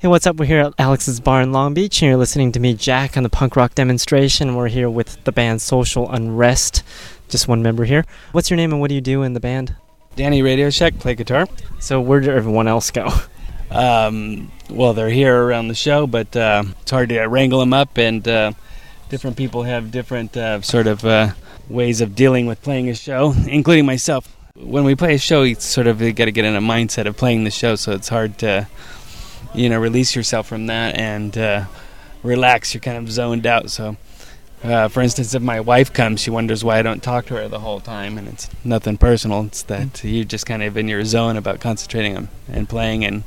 Hey, what's up? We're here at Alex's Bar in Long Beach, and you're listening to me, Jack, on the punk rock demonstration. We're here with the band Social Unrest. Just one member here. What's your name and what do you do in the band? Danny Radio Shack, play guitar. So, where did everyone else go? Um, well, they're here around the show, but uh, it's hard to wrangle them up, and uh, different people have different uh, sort of uh, ways of dealing with playing a show, including myself. When we play a show, you sort of got to get in a mindset of playing the show, so it's hard to, you know, release yourself from that and uh, relax. You're kind of zoned out. So, uh, for instance, if my wife comes, she wonders why I don't talk to her the whole time, and it's nothing personal. It's that you're just kind of in your zone about concentrating on and playing and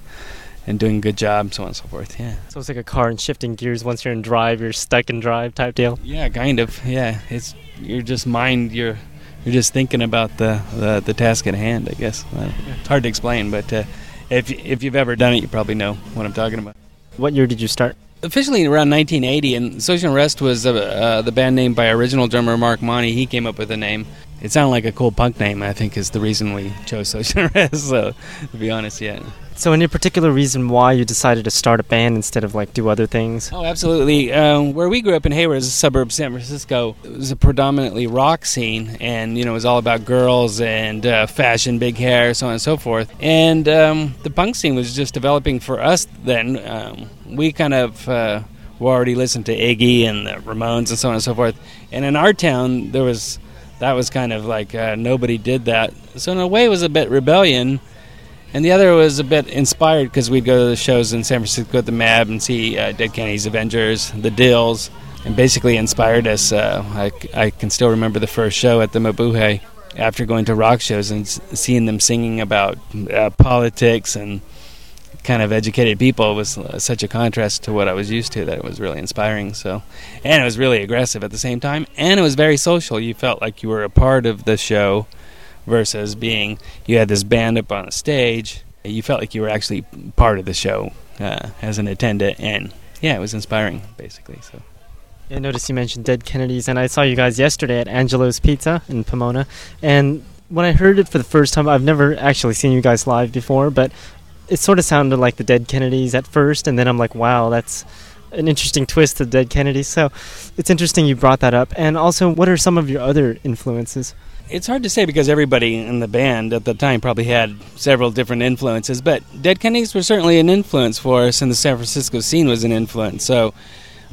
and doing a good job, so on and so forth. Yeah. So, it's like a car and shifting gears. Once you're in drive, you're stuck in drive type deal. Yeah, kind of. Yeah, it's you're just mind. You're you're just thinking about the the, the task at hand. I guess well, it's hard to explain, but uh, if if you've ever done it, you probably know what I'm talking about. What year did you start? Officially around 1980, and Social Unrest was uh, uh, the band name by original drummer Mark Monty. He came up with the name. It sounded like a cool punk name. I think is the reason we chose Social Unrest. So, to be honest, yeah. So, any particular reason why you decided to start a band instead of like do other things? Oh, absolutely. Um, where we grew up in Hayward, is a suburb of San Francisco, it was a predominantly rock scene, and you know it was all about girls and uh, fashion, big hair, so on and so forth. And um, the punk scene was just developing for us then. Um, we kind of uh, were already listened to Iggy and the Ramones and so on and so forth. And in our town, there was that was kind of like uh, nobody did that. So in a way, it was a bit rebellion. And the other was a bit inspired because we'd go to the shows in San Francisco at the MAB and see uh, Dead Kennedys Avengers, the Dils, and basically inspired us. Uh, I, I can still remember the first show at the Mabuhay after going to rock shows and s- seeing them singing about uh, politics and kind of educated people was uh, such a contrast to what I was used to that it was really inspiring. So, and it was really aggressive at the same time, and it was very social. You felt like you were a part of the show versus being you had this band up on the stage. You felt like you were actually part of the show uh, as an attendant, and yeah, it was inspiring basically. So. I noticed you mentioned Dead Kennedys, and I saw you guys yesterday at Angelo's Pizza in Pomona. And when I heard it for the first time, I've never actually seen you guys live before, but it sort of sounded like the Dead Kennedys at first, and then I'm like, wow, that's an interesting twist to Dead Kennedys. So it's interesting you brought that up. And also, what are some of your other influences? It's hard to say because everybody in the band at the time probably had several different influences, but Dead Kennedys were certainly an influence for us, and the San Francisco scene was an influence. So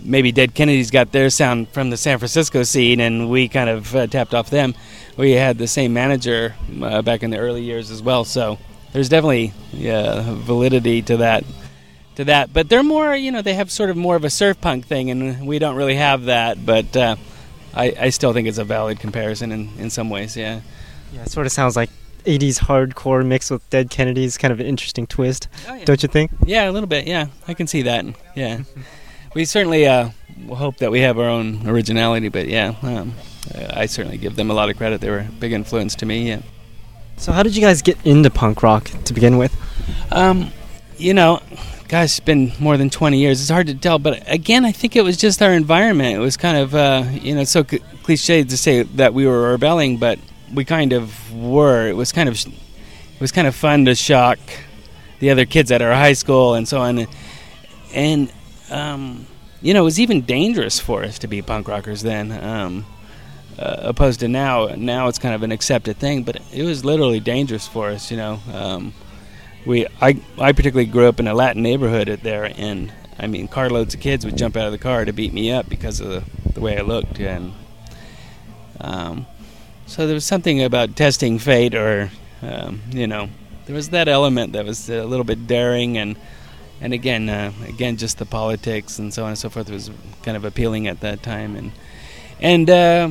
maybe Dead Kennedys got their sound from the San Francisco scene, and we kind of uh, tapped off them. We had the same manager uh, back in the early years as well, so there's definitely yeah, validity to that. To that, but they're more, you know, they have sort of more of a surf punk thing, and we don't really have that. But uh, I, I still think it's a valid comparison in, in some ways, yeah. Yeah, it sort of sounds like 80s hardcore mixed with Dead Kennedys, kind of an interesting twist, don't you think? Yeah, a little bit. Yeah, I can see that. Yeah, we certainly uh, hope that we have our own originality, but yeah, um, I certainly give them a lot of credit. They were a big influence to me. Yeah. So, how did you guys get into punk rock to begin with? Um, you know, gosh, it's been more than 20 years. It's hard to tell, but again, I think it was just our environment. It was kind of, uh, you know, so c- cliche to say that we were rebelling, but we kind of were. It was kind of, it was kind of fun to shock the other kids at our high school and so on, and um, you know, it was even dangerous for us to be punk rockers then. Um, uh, opposed to now, now it's kind of an accepted thing, but it was literally dangerous for us, you know. Um, we I I particularly grew up in a Latin neighborhood there, and I mean carloads of kids would jump out of the car to beat me up because of the, the way I looked, and um, so there was something about testing fate, or um, you know, there was that element that was a little bit daring, and and again, uh, again, just the politics and so on and so forth was kind of appealing at that time, and and uh,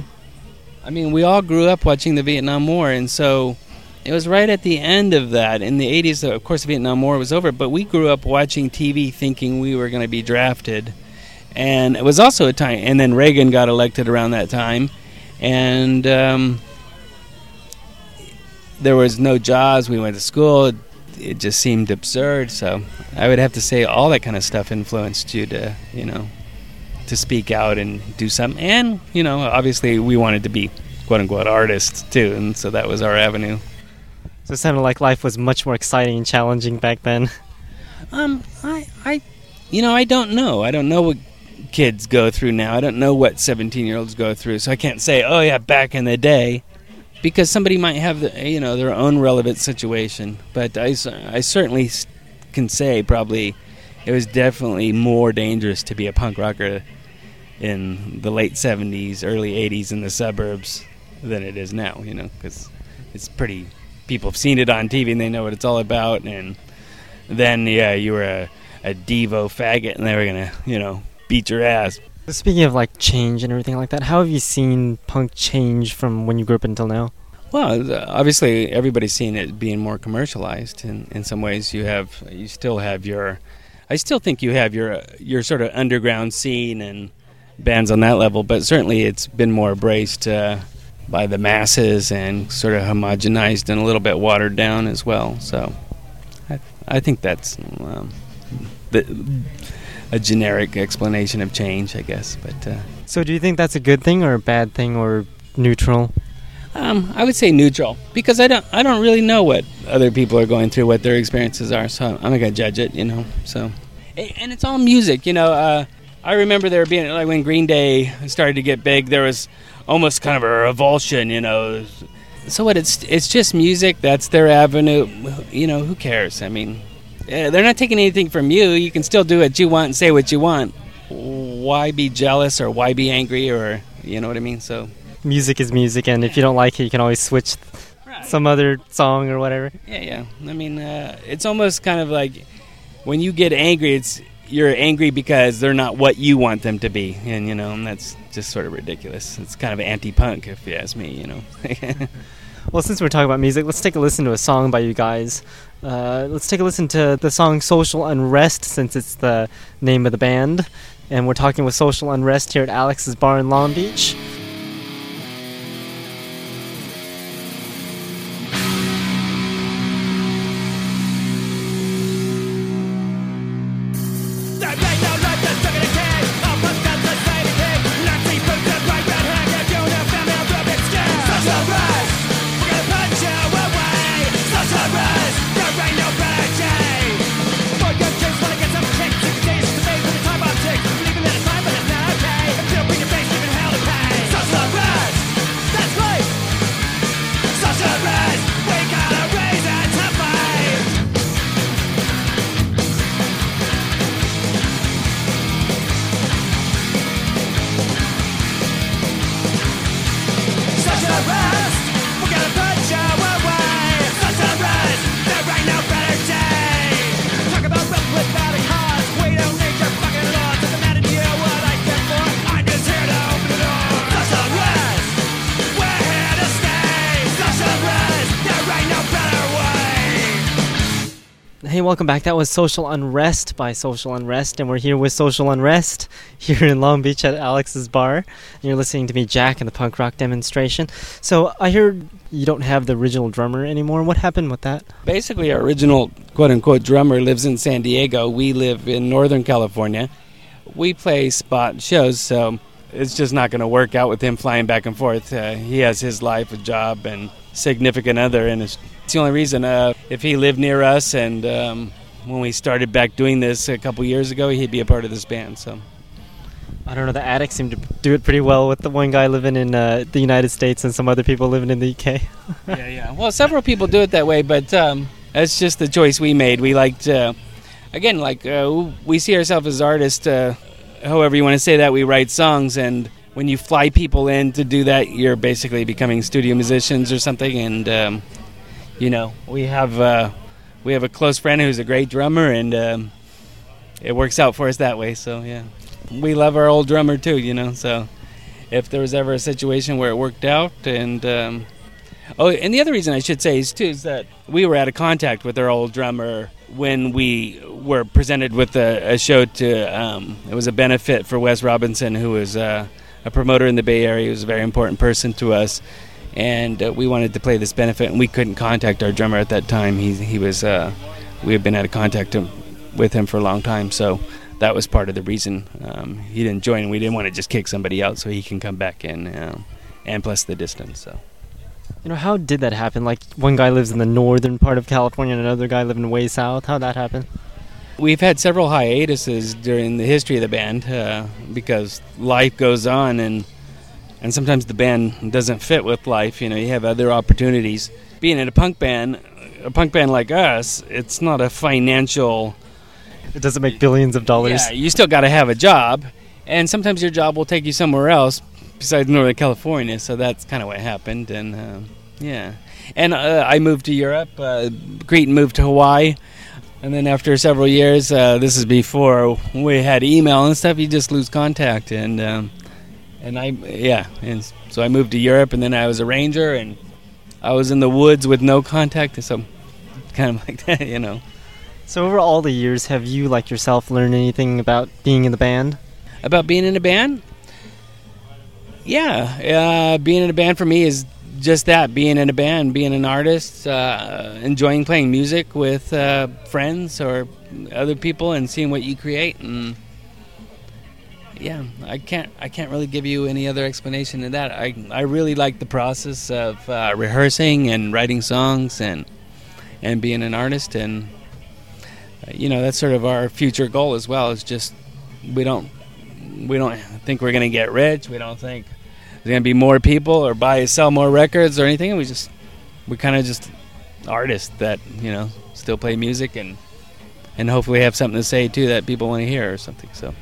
I mean, we all grew up watching the Vietnam War, and so it was right at the end of that in the 80s of course the vietnam war was over but we grew up watching tv thinking we were going to be drafted. And it was also a time and then reagan got elected around that time. And um, there was no jobs we went to school it, just seemed absurd. So i would have to say all that kind of stuff influenced you to you know to speak out and do something and you know obviously we wanted to be quote unquote artists too and so that was our avenue So, it sounded like life was much more exciting and challenging back then. Um, I, I, you know, I don't know. I don't know what kids go through now. I don't know what 17 year olds go through. So I can't say, oh, yeah, back in the day. Because somebody might have, the, you know, their own relevant situation. But I, I certainly can say probably it was definitely more dangerous to be a punk rocker in the late 70s, early 80s in the suburbs than it is now, you know, because it's pretty. People have seen it on TV and they know what it's all about. And then, yeah, you were a, a Devo faggot and they were going to, you know, beat your ass. Speaking of like change and everything like that, how have you seen punk change from when you grew up until now? Well, obviously, everybody's seen it being more commercialized. In in some ways, you have you still have your, I still think you have your your sort of underground scene and bands on that level, but certainly it's been more embraced uh, by the masses and sort of homogenized and a little bit watered down as well. So, I I think that's um, the a generic explanation of change, I guess. But uh, so, do you think that's a good thing or a bad thing or neutral? Um, I would say neutral because I don't I don't really know what other people are going through, what their experiences are. So I'm not gonna judge it, you know. So, and it's all music, you know. Uh, I remember there being like when Green Day started to get big, there was almost kind of a revulsion, you know. So what? It's it's just music. That's their avenue. You know, who cares? I mean, uh, they're not taking anything from you. You can still do what you want and say what you want. Why be jealous or why be angry or you know what I mean? So music is music, and if you don't like it, you can always switch right. some other song or whatever. Yeah, yeah. I mean, uh, it's almost kind of like when you get angry, it's you're angry because they're not what you want them to be, and you know, and that's just sort of ridiculous. It's kind of anti-punk, if you ask me. You know. well, since we're talking about music, let's take a listen to a song by you guys. Uh, let's take a listen to the song Social Unrest since it's the name of the band. And we're talking with Social Unrest here at Alex's Bar in Long Beach. Welcome back. That was Social Unrest by Social Unrest, and we're here with Social Unrest here in Long Beach at Alex's Bar. And you're listening to me, Jack, in the punk rock demonstration. So I heard you don't have the original drummer anymore. What happened with that? Basically, our original quote unquote drummer lives in San Diego. We live in Northern California. We play spot shows, so it's just not going to work out with him flying back and forth. Uh, he has his life, a job, and significant other, and it's the only reason. Uh, if he lived near us, and um, when we started back doing this a couple years ago, he'd be a part of this band. So. I don't know. The Adicts seem to do it pretty well with the one guy living in uh, the United States and some other people living in the UK. yeah, yeah. Well, several people do it that way, but um, that's just the choice we made. We liked, uh, again, like uh, we see ourselves as artists. Uh, however you want to say that, we write songs, and when you fly people in to do that, you're basically becoming studio musicians or something. And um, you know, we have uh, we have a close friend who's a great drummer, and um, it works out for us that way. So yeah, we love our old drummer too. You know, so if there was ever a situation where it worked out, and um, oh, and the other reason I should say is too is that we were out of contact with our old drummer when we were presented with a, a show to. Um, it was a benefit for Wes Robinson, who was. Uh, a promoter in the Bay Area. Was a very important person to us, and uh, we wanted to play this benefit, and we couldn't contact our drummer at that time. He he was uh, we had been out of contact with him for a long time, so that was part of the reason um, he didn't join. We didn't want to just kick somebody out, so he can come back in, uh, and plus the distance. So. You know, how did that happen? Like, one guy lives in the northern part of California and another guy living way south. How'd that happen? We've had several hiatuses during the history of the band uh, because life goes on and and sometimes the band doesn't fit with life. You know, you have other opportunities. Being in a punk band, a punk band like us, it's not a financial. It doesn't make billions of dollars. Yeah, you still got to have a job, and sometimes your job will take you somewhere else besides Northern California. So that's kind of what happened, and uh, yeah. And uh, I moved to Europe. Uh, Cretin moved to Hawaii. And then after several years, uh, this is before we had email and stuff. You just lose contact, and um, and I yeah, and so I moved to Europe, and then I was a ranger, and I was in the woods with no contact, so kind of like that, you know. So over all the years, have you like yourself learned anything about being in the band? About being in a band? Yeah, uh, being in a band for me is just that being in a band, being an artist, uh, enjoying playing music with uh, friends or other people and seeing what you create. And yeah, I can't I can't really give you any other explanation to that. I I really like the process of uh, rehearsing and writing songs and and being an artist and uh, you know that's sort of our future goal as well. Is just we don't we don't think we're going to get rich. We don't think there's going to be more people or buy sell more records or anything. And We just we kind of just artists that you know still play music and and hopefully have something to say too that people want to hear or something. So.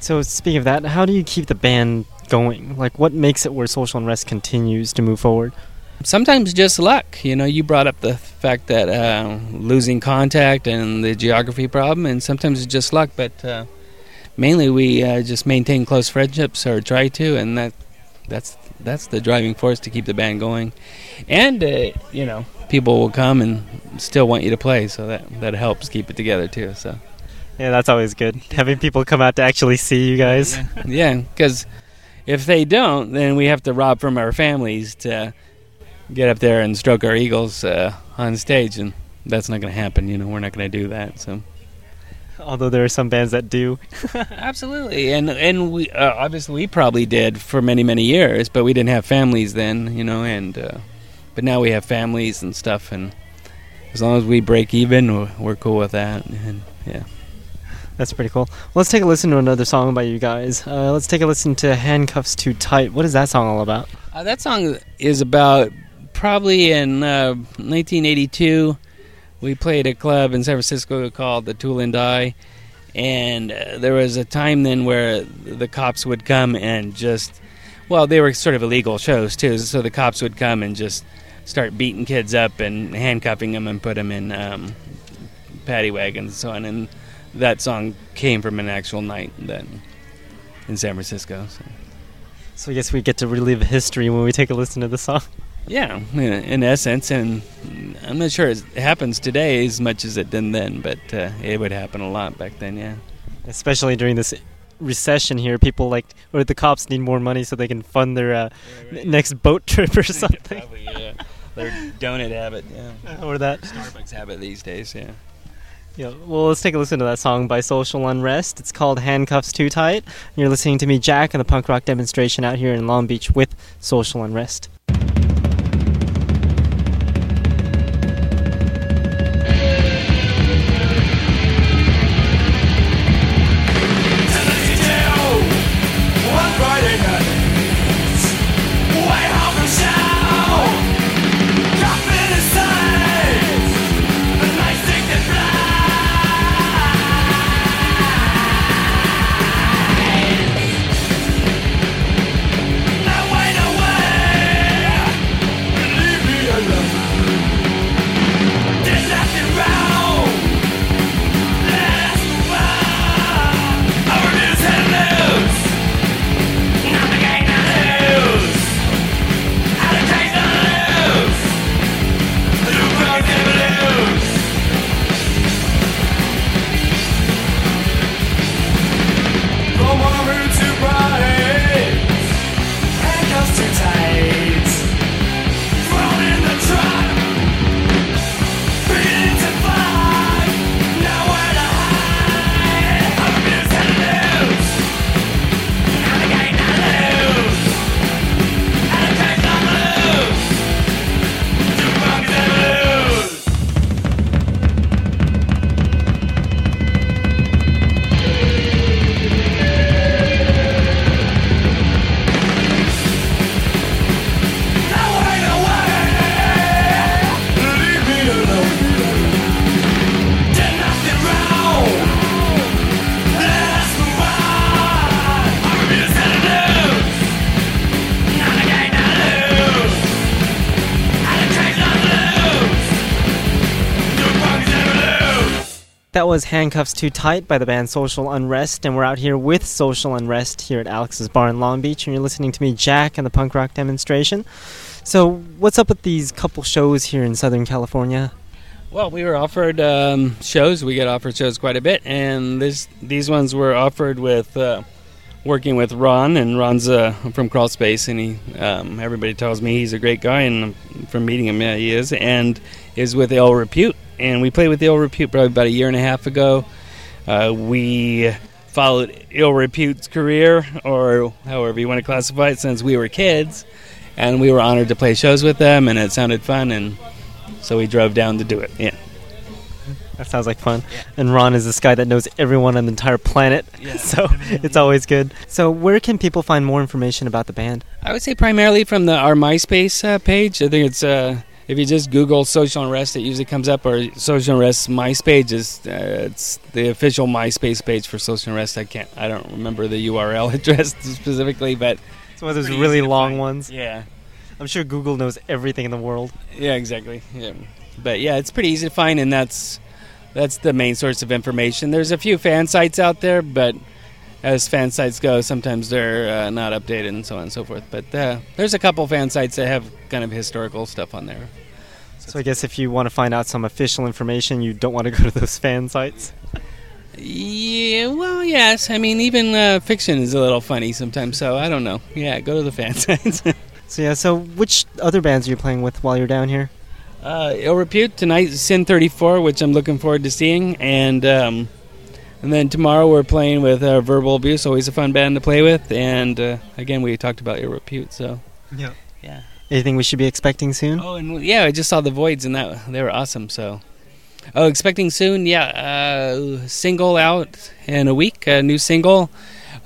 So speaking of that, how do you keep the band going? Like, what makes it where Social Unrest continues to move forward? Sometimes just luck. You know, you brought up the fact that uh, losing contact and the geography problem, and sometimes it's just luck. But uh, mainly, we uh, just maintain close friendships or try to, and that that's that's the driving force to keep the band going. And uh, you know, people will come and still want you to play, so that that helps keep it together too. So. Yeah, that's always good. Having people come out to actually see you guys. Yeah, because if they don't, then we have to rob from our families to get up there and stroke our eagles uh, on stage, and that's not going to happen. You know, we're not going to do that. So. Although there are some bands that do. Absolutely, and and we uh, obviously we probably did for many many years, but we didn't have families then, you know, and uh, but now we have families and stuff, and as long as we break even, we're, we're cool with that, and yeah. That's pretty cool. Let's take a listen to another song by you guys. Uh, let's take a listen to Handcuffs Too Tight. What is that song all about? Uh, that song is about probably in uh, 1982. We played a club in San Francisco called the Tool and Die. And uh, there was a time then where the cops would come and just, well, they were sort of illegal shows too. So the cops would come and just start beating kids up and handcuffing them and put them in um, paddy wagons and so on. And that song came from an actual night then in San Francisco. So. so I guess we get to relive history when we take a listen to the song. Yeah, in, in essence, and I'm not sure it happens today as much as it did then, but uh, it would happen a lot back then. Yeah, especially during this recession here, people like or the cops need more money so they can fund their uh, right, right. next boat trip or something. Probably, yeah. Their donut habit, yeah, or that Starbucks habit these days, yeah. Yeah, well, let's take a listen to that song by Social Unrest. It's called Handcuffs Too Tight. You're listening to me, Jack, and the punk rock demonstration out here in Long Beach with Social Unrest. That was Handcuffs Too Tight by the band Social Unrest, and we're out here with Social Unrest here at Alex's Bar in Long Beach, and you're listening to me, Jack, and the punk rock demonstration. So, what's up with these couple shows here in Southern California? Well, we were offered um, shows. We get offered shows quite a bit, and this these ones were offered with uh, working with Ron, and Ron's uh, from Crawl Space, and he um, everybody tells me he's a great guy, and from meeting him, yeah, he is, and is with Ill Repute, and we played with Ill Repute probably about a year and a half ago. Uh, we followed Ill Repute's career, or however you want to classify it, since we were kids, and we were honored to play shows with them, and it sounded fun, and so we drove down to do it. Yeah. That sounds like fun. Yeah. And Ron is this guy that knows everyone on the entire planet. Yeah, so it's always good. So where can people find more information about the band? I would say primarily from the our MySpace uh, page. I think it's uh, if you just Google Social Unrest, it usually comes up. Or Social Unrest MySpace is uh, it's the official MySpace page for Social Unrest. I can't. I don't remember the URL address specifically, but it's one of those really long ones. Yeah. I'm sure Google knows everything in the world. Yeah, exactly. Yeah. But yeah, it's pretty easy to find, and that's that's the main source of information. There's a few fan sites out there, but as fan sites go, sometimes they're uh, not updated and so on and so forth. But uh, there's a couple fan sites that have kind of historical stuff on there. So I guess if you want to find out some official information, you don't want to go to those fan sites. Yeah, well, yes. I mean, even uh, fiction is a little funny sometimes. So I don't know. Yeah, go to the fan sites. so yeah. So which other bands are you playing with while you're down here? Uh, Ill Repute tonight, Sin 34, which I'm looking forward to seeing, and um, and then tomorrow we're playing with uh, Verbal Abuse, always a fun band to play with, and uh, again we talked about Ill Repute, so yeah, yeah. Anything we should be expecting soon? Oh, and yeah, I just saw the Voids, and that they were awesome. So, oh, expecting soon, yeah, uh, single out in a week, a new single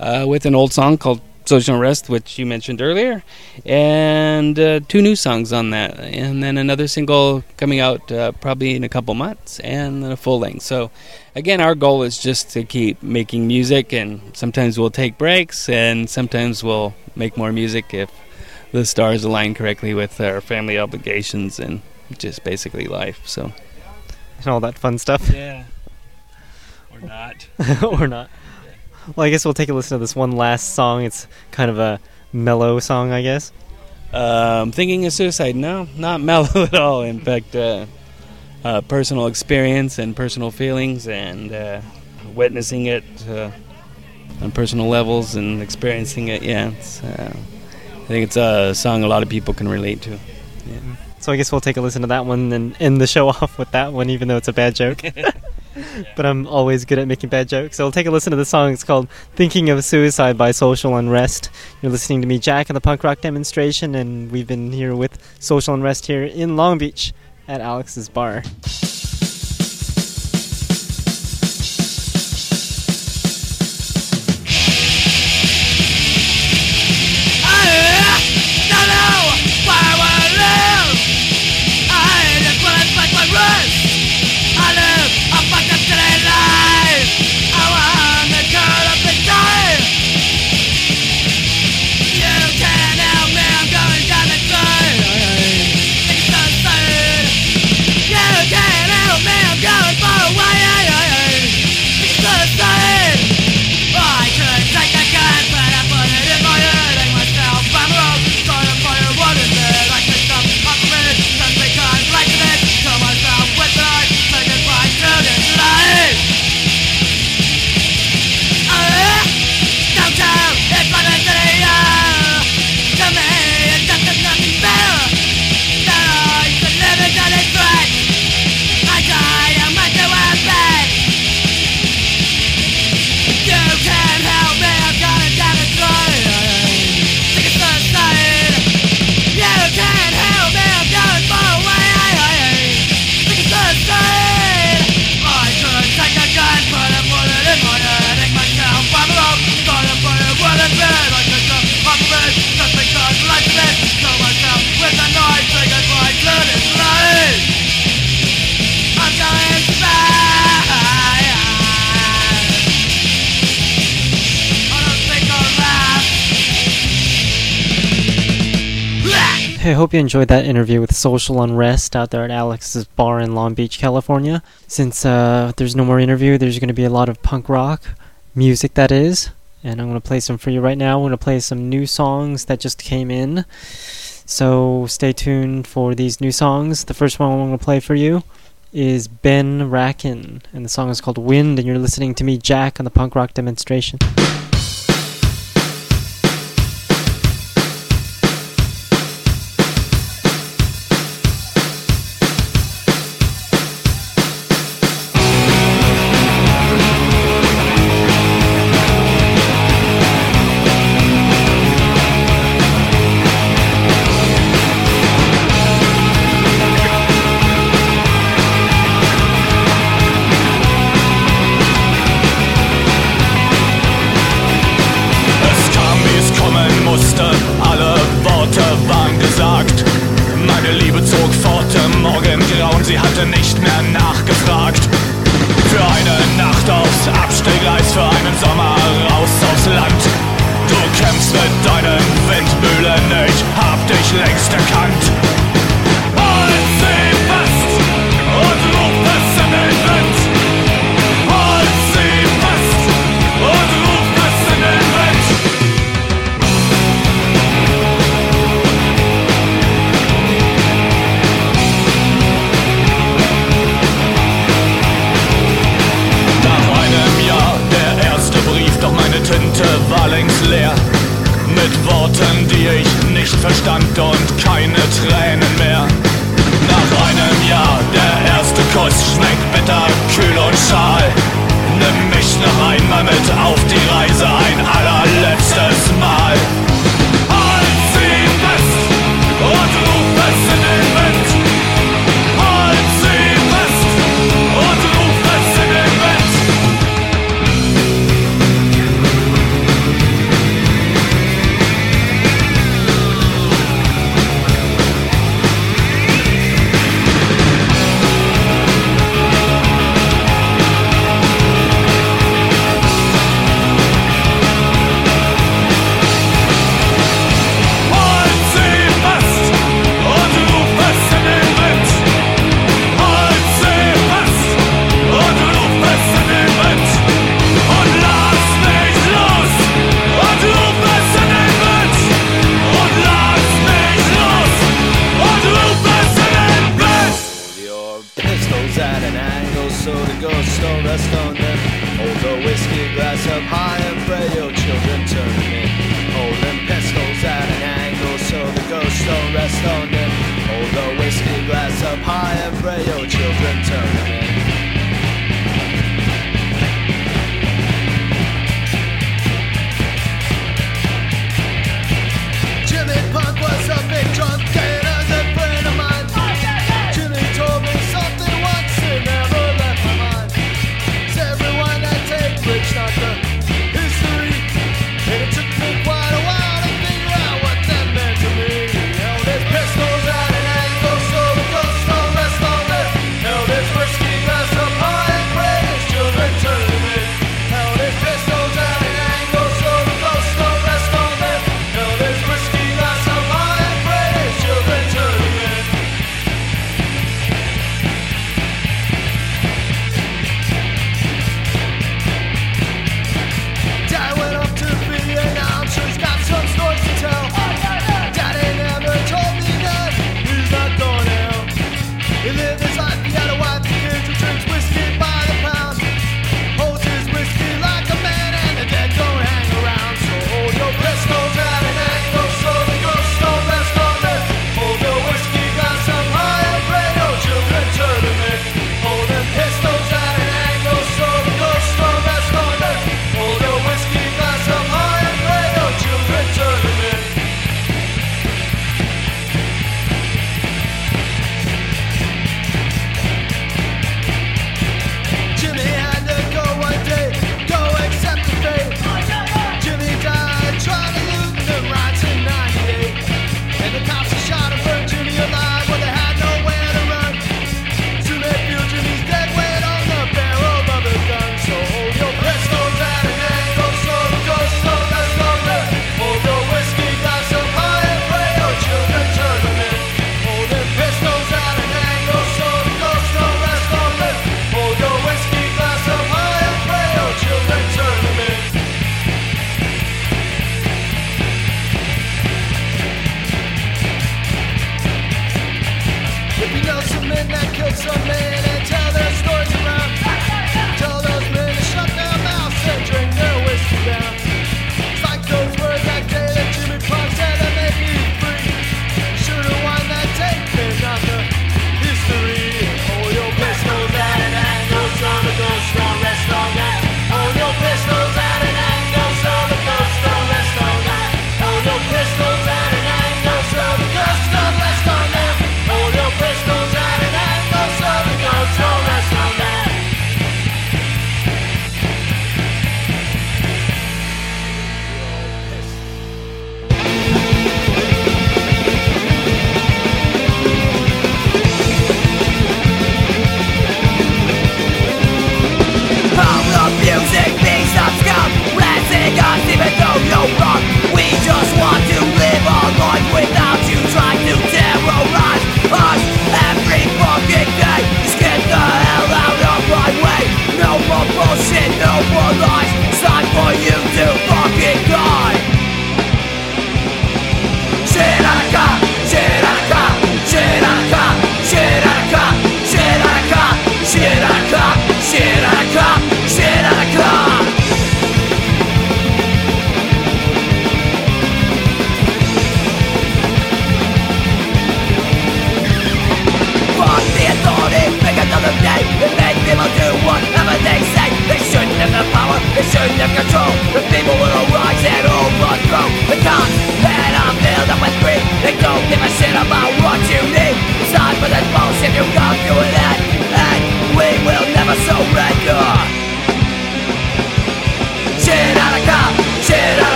uh, with an old song called Social Unrest, which you mentioned earlier, and uh, two new songs on that, and then another single coming out uh, probably in a couple months, and then a full length. So, again, our goal is just to keep making music, and sometimes we'll take breaks, and sometimes we'll make more music if the stars align correctly with our family obligations and just basically life. So, and all that fun stuff. Yeah. Or not. or not. Well, I guess we'll take a listen to this one last song. It's kind of a mellow song, I guess. Um, thinking of suicide? No, not mellow at all. In fact, uh, uh, personal experience and personal feelings, and uh, witnessing it uh, on personal levels and experiencing it. Yeah, uh, I think it's a song a lot of people can relate to. Yeah. So I guess we'll take a listen to that one and end the show off with that one, even though it's a bad joke. but I'm always good at making bad jokes. So we'll take a listen to the song. It's called Thinking of Suicide by Social Unrest. You're listening to me, Jack, at the punk rock demonstration, and we've been here with Social Unrest here in Long Beach at Alex's Bar. Hope you enjoyed that interview with Social Unrest out there at Alex's bar in Long Beach, California. Since uh, there's no more interview, there's going to be a lot of punk rock music, that is. And I'm going to play some for you right now. I'm going to play some new songs that just came in. So stay tuned for these new songs. The first one I'm going to play for you is Ben Racken, and the song is called Wind, and you're listening to me, Jack, on the punk rock demonstration.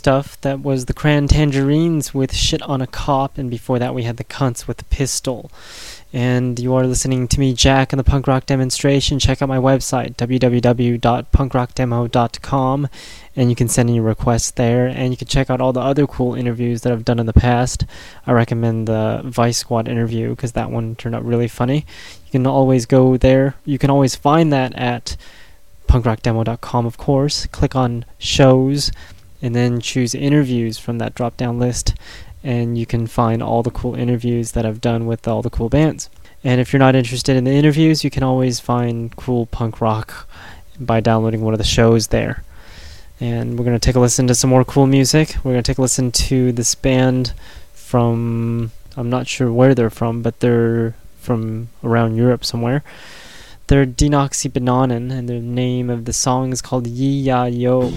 Stuff. That was the Cran Tangerines with Shit on a Cop, and before that we had the Cunts with the Pistol. And you are listening to me, Jack, in the punk rock demonstration. Check out my website, www.punkrockdemo.com, and you can send your requests there. And you can check out all the other cool interviews that I've done in the past. I recommend the Vice Squad interview because that one turned out really funny. You can always go there. You can always find that at punkrockdemo.com, of course. Click on shows and then choose interviews from that drop down list. And you can find all the cool interviews that I've done with all the cool bands. And if you're not interested in the interviews, you can always find cool punk rock by downloading one of the shows there. And we're going to take a listen to some more cool music. We're going to take a listen to this band from, I'm not sure where they're from, but they're from around Europe somewhere. They're Denoxybananen, and the name of the song is called Yi Ya Yo.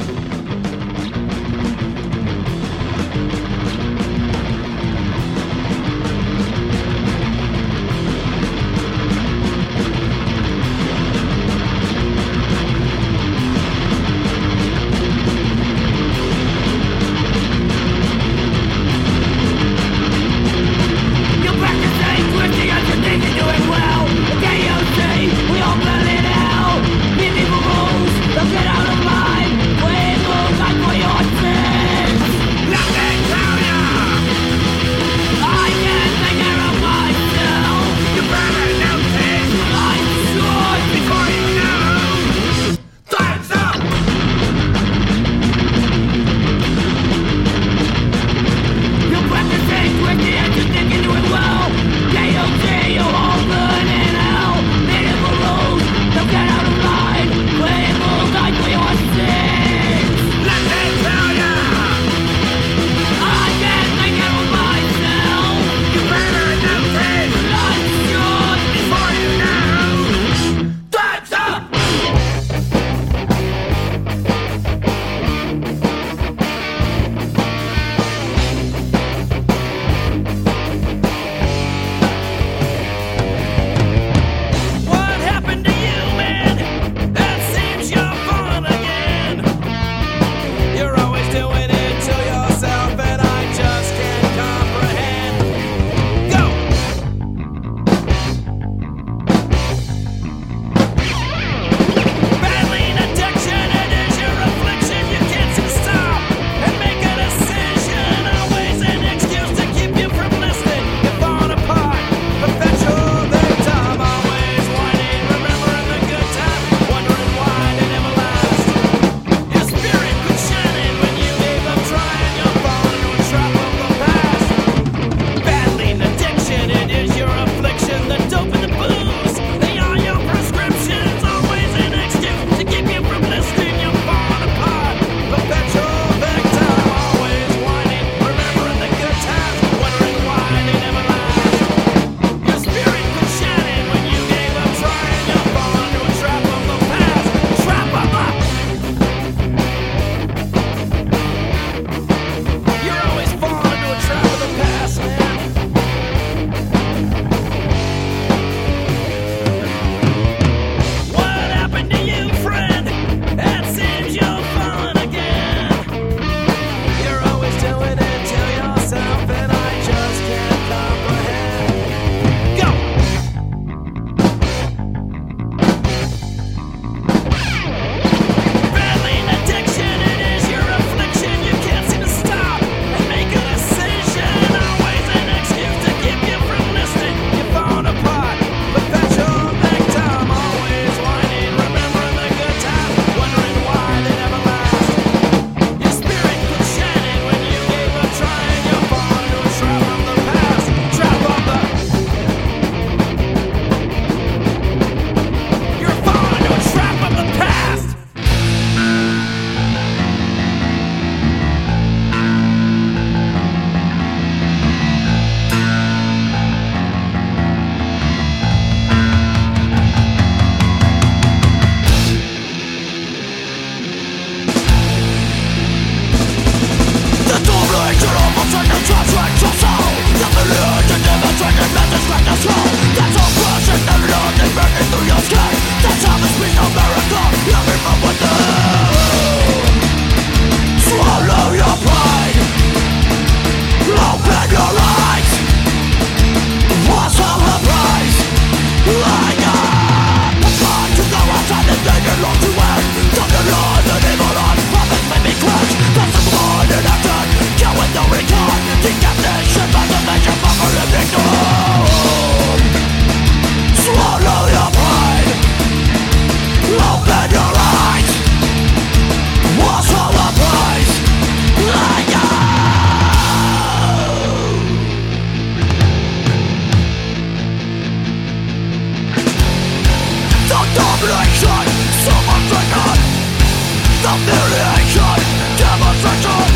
Domination, demonstration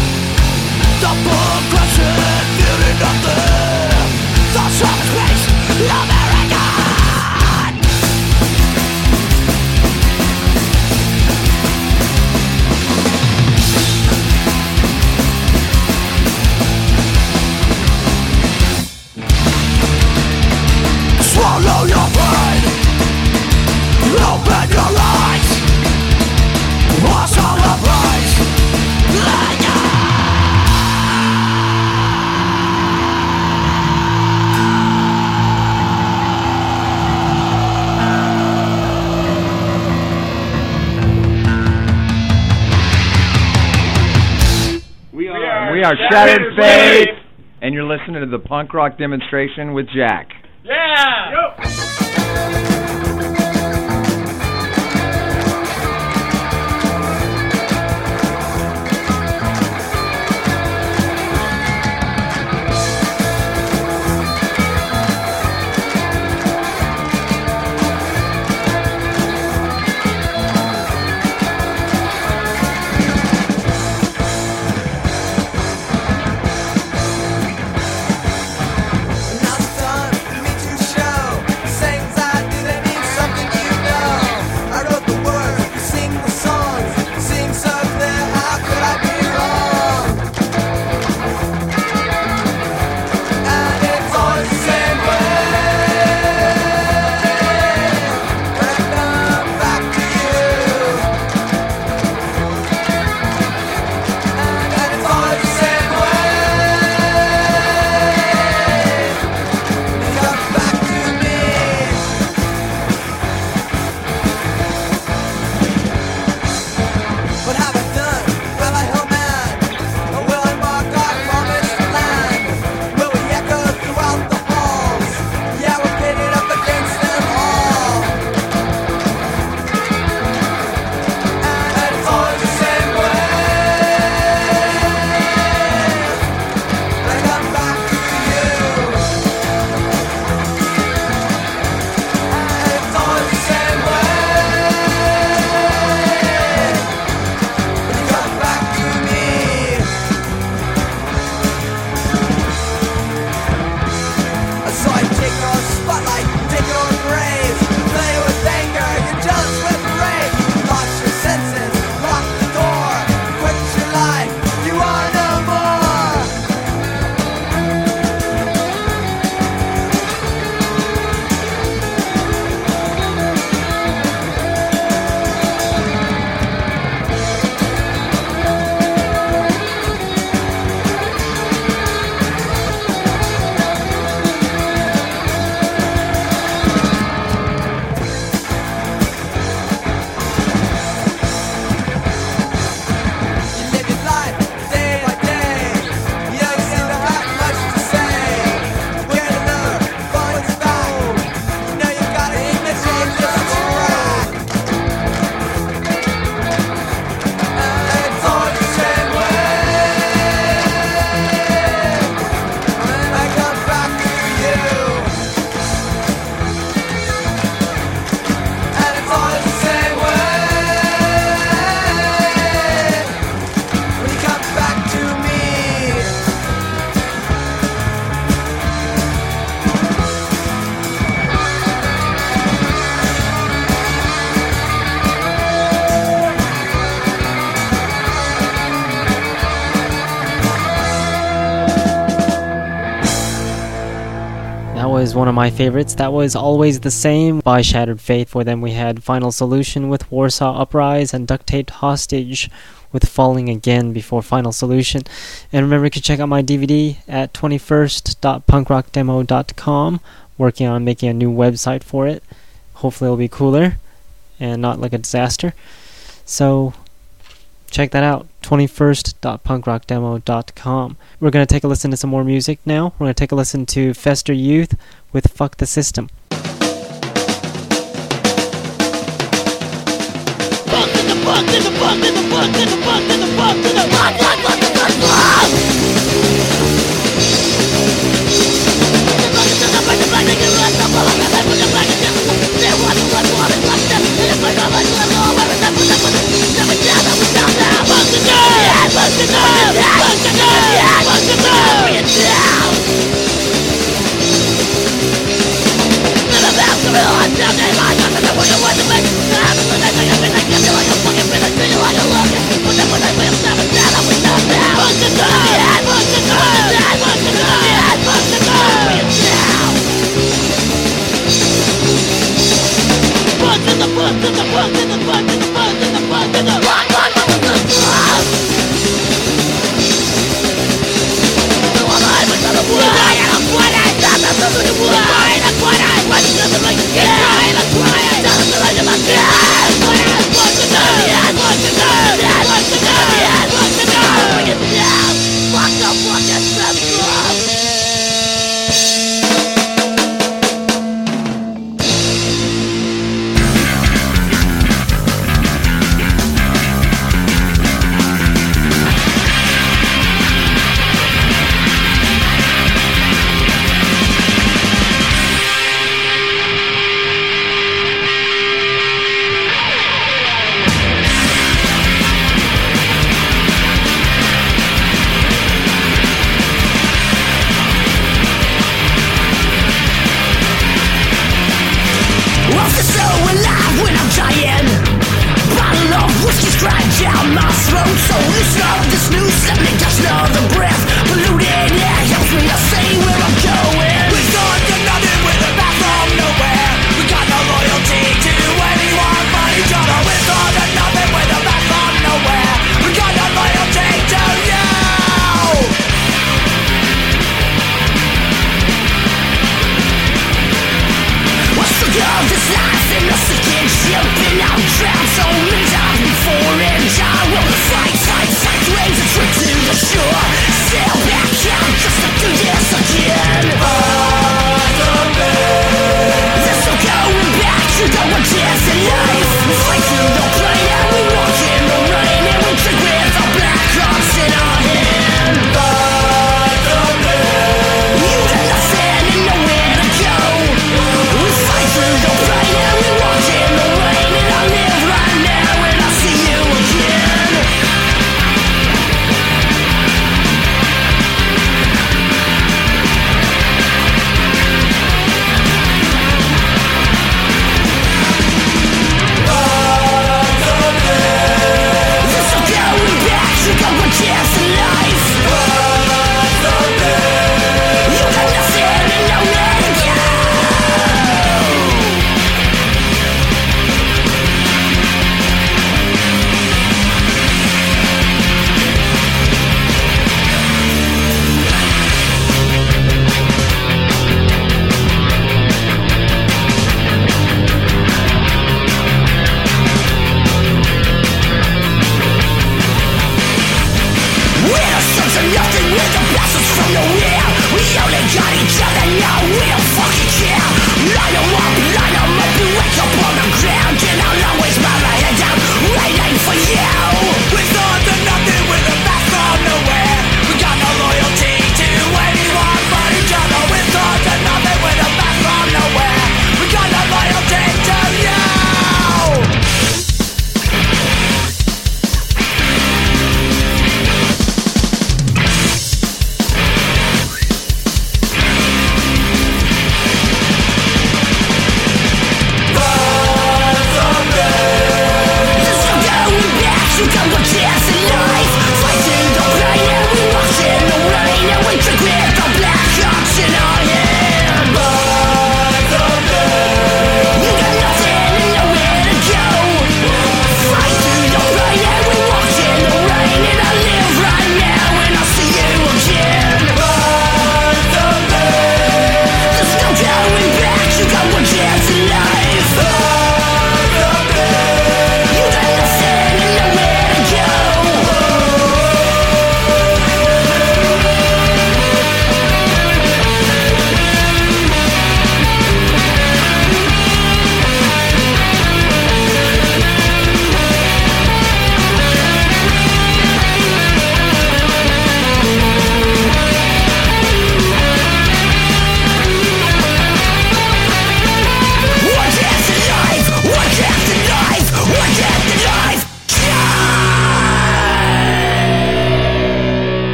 The full question, feeling nothing are Shattered Faith, and you're listening to the punk rock demonstration with Jack. Now one of my favorites. That was Always the Same by Shattered Faith. For them, we had Final Solution with Warsaw Uprise and Duct Taped Hostage with Falling Again before Final Solution. And remember, you can check out my DVD at 21st.punkrockdemo.com. Working on making a new website for it. Hopefully, it'll be cooler and not like a disaster. So, check that out 21st.punkrockdemo.com we're going to take a listen to some more music now we're going to take a listen to fester youth with fuck the system up! Bust it up! Bust it up! Bust it up! It the you Bust it up! Bust it up! Bust it up! Bust it up! It! Bust it up, bust it up, bust it up! Yeah!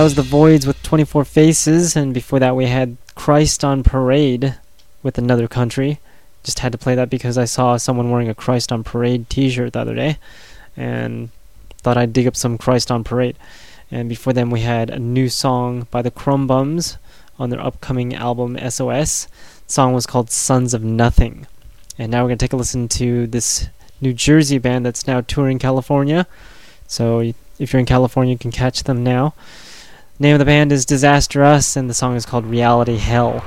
That was the Voids with 24 Faces, and before that we had Christ on Parade with Another Country. Just had to play that because I saw someone wearing a Christ on Parade T-shirt the other day, and thought I'd dig up some Christ on Parade. And before them we had a new song by the Crumb Bums on their upcoming album SOS. The song was called Sons of Nothing. And now we're gonna take a listen to this New Jersey band that's now touring California. So if you're in California, you can catch them now. Name of the band is Disaster Us, and the song is called Reality Hell.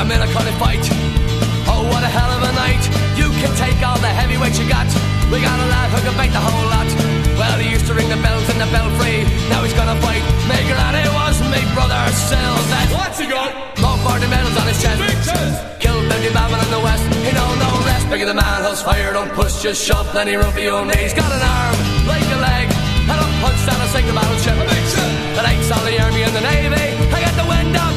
a melancholy fight. Oh, what a hell of a night. You can take all the heavyweights you got. We got a lad who can bait the whole lot. Well, he used to ring the bells in the belfry. Now he's gonna fight. Make it out, it was me, brother Sylvan. What's he got? Lombardi medals on his chest. Big chest. Killed Benji Babin in the West. He don't know no rest. Bigger the man who's fired. Don't push, just shove. Plenty room for your knees. Got an arm, like a leg. head don't punch down a single battleship. That aches all the army and the navy. I got the wind up.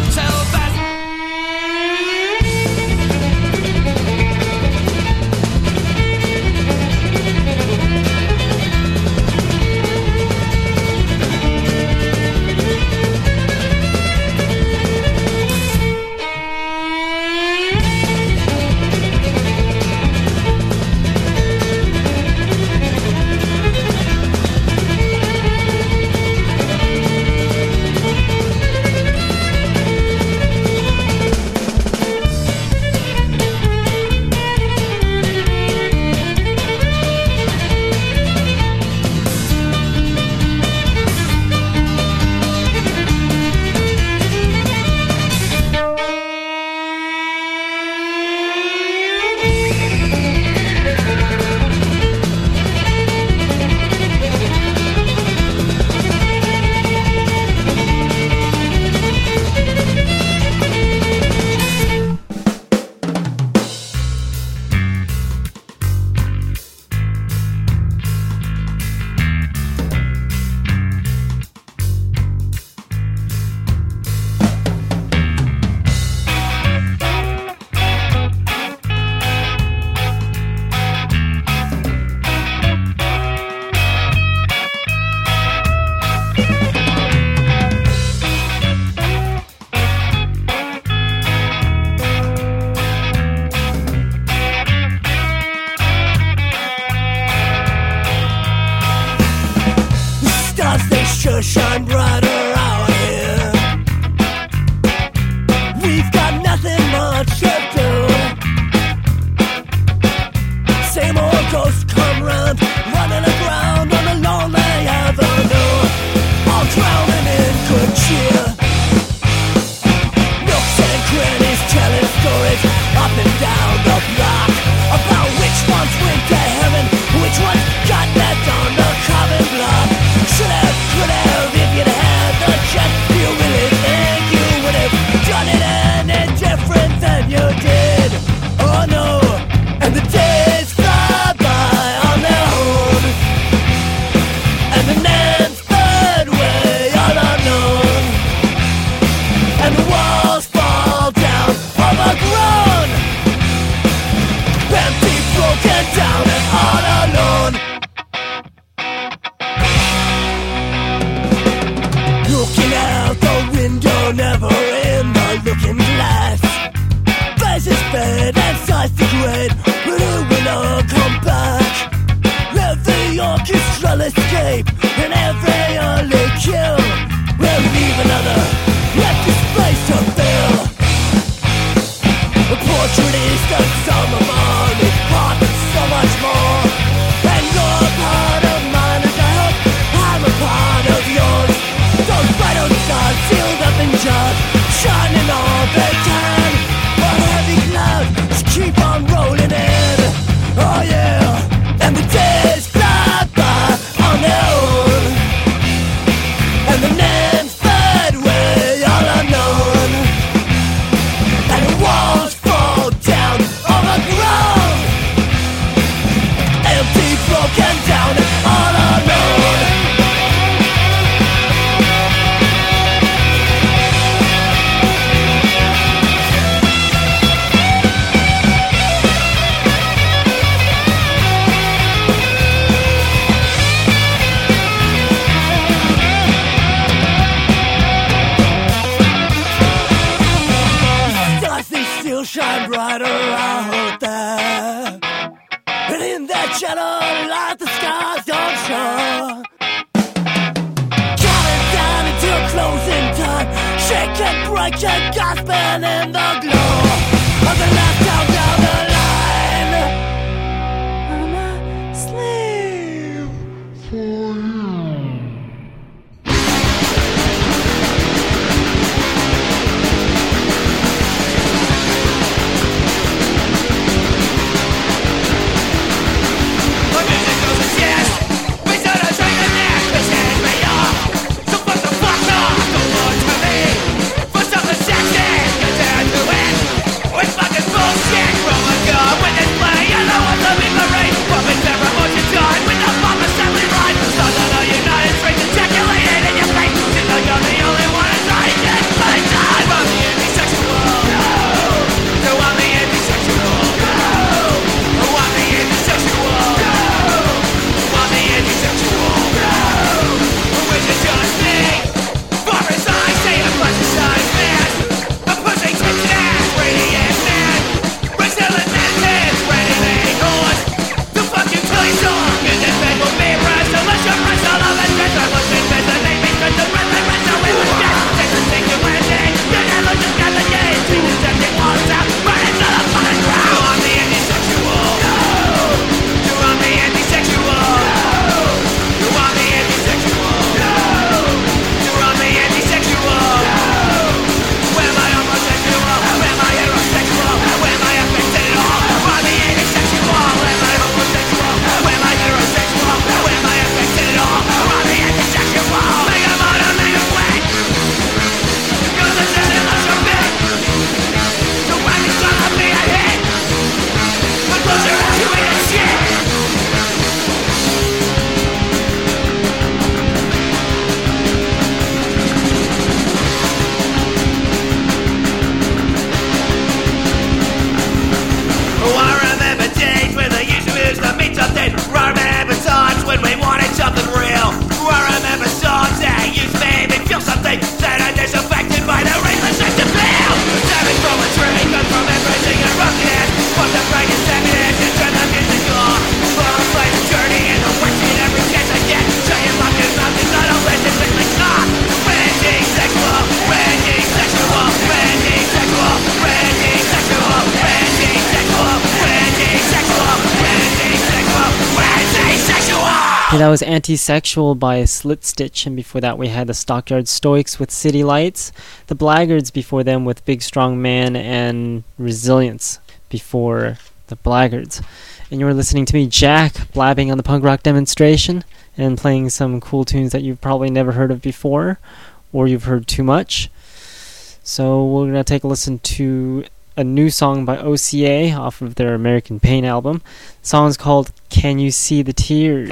that was Anti-Sexual by Slit Stitch, and before that we had the Stockyard Stoics with City Lights, the Blackguards before them with Big Strong Man and Resilience before the Blackguards. And you were listening to me, Jack, blabbing on the punk rock demonstration and playing some cool tunes that you've probably never heard of before or you've heard too much. So we're going to take a listen to a new song by OCA off of their American Pain album. The song's called Can You See the Tears?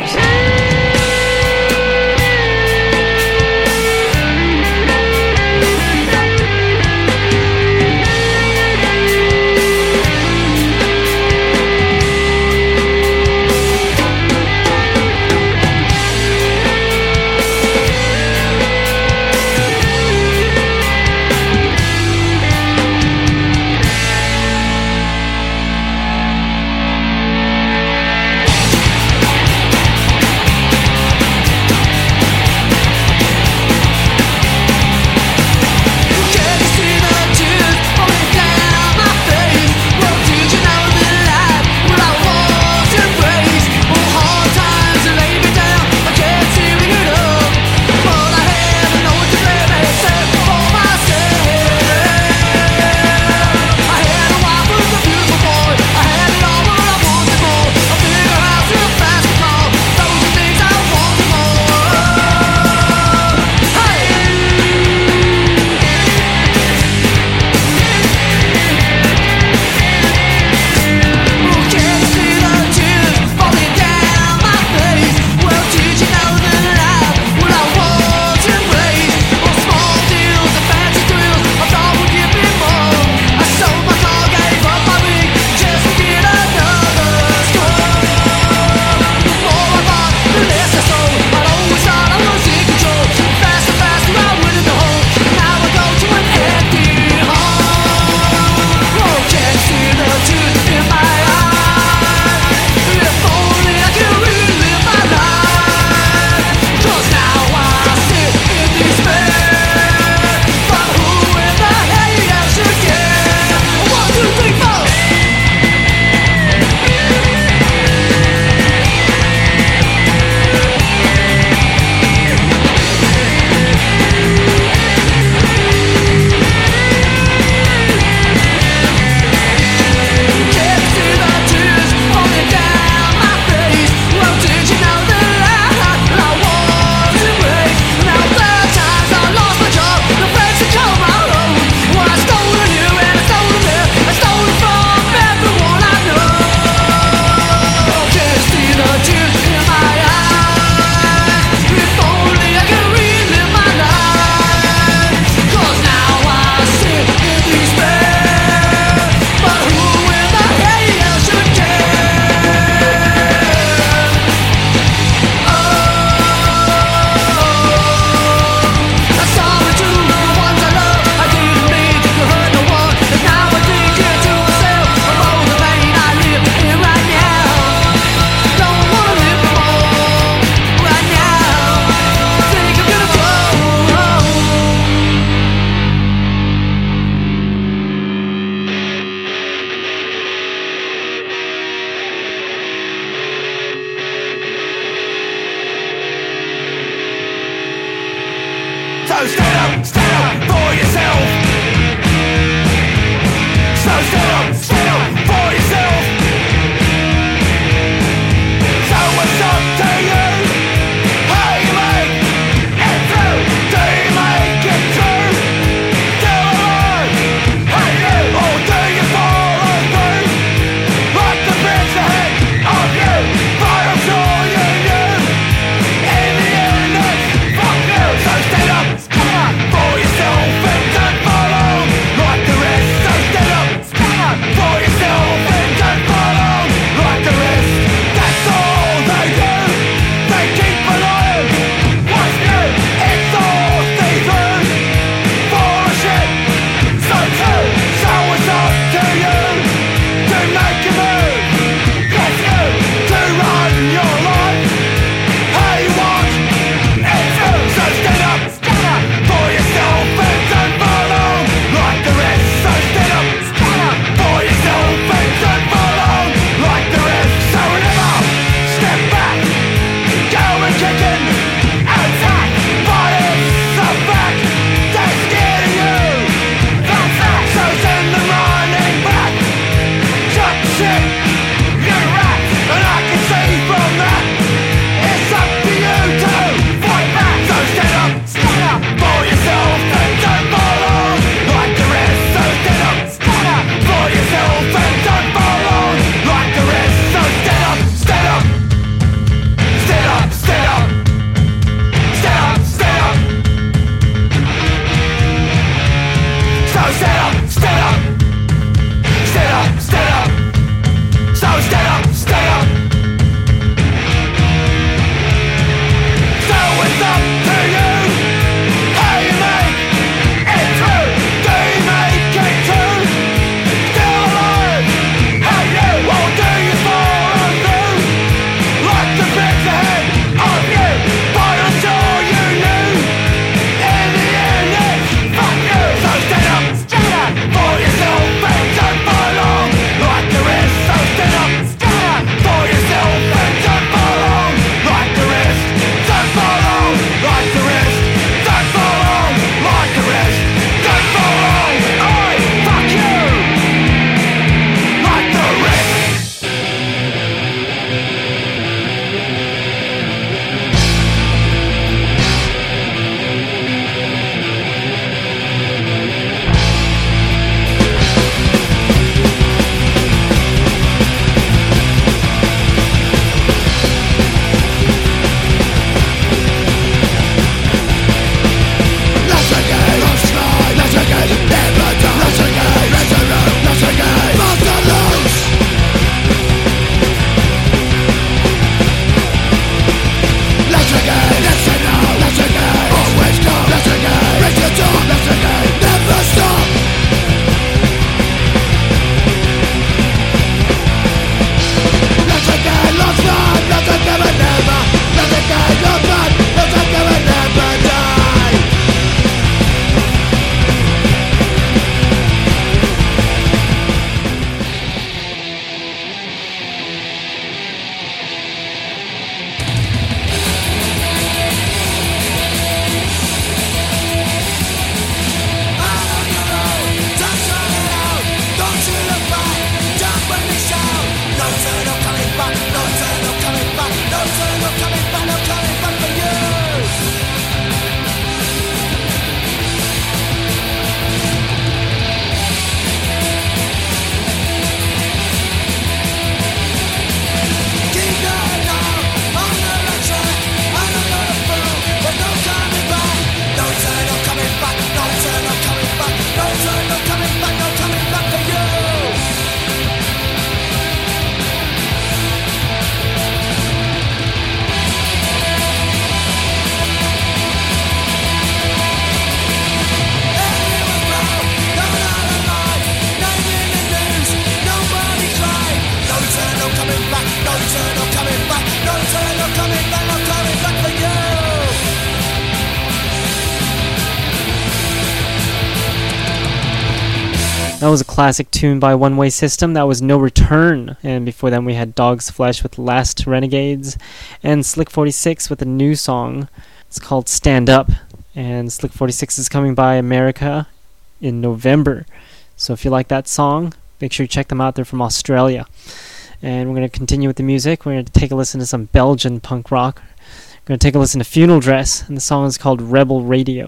Classic tune by One Way System. That was No Return. And before then, we had Dog's Flesh with Last Renegades and Slick 46 with a new song. It's called Stand Up. And Slick 46 is coming by America in November. So if you like that song, make sure you check them out. They're from Australia. And we're going to continue with the music. We're going to take a listen to some Belgian punk rock. We're going to take a listen to Funeral Dress. And the song is called Rebel Radio.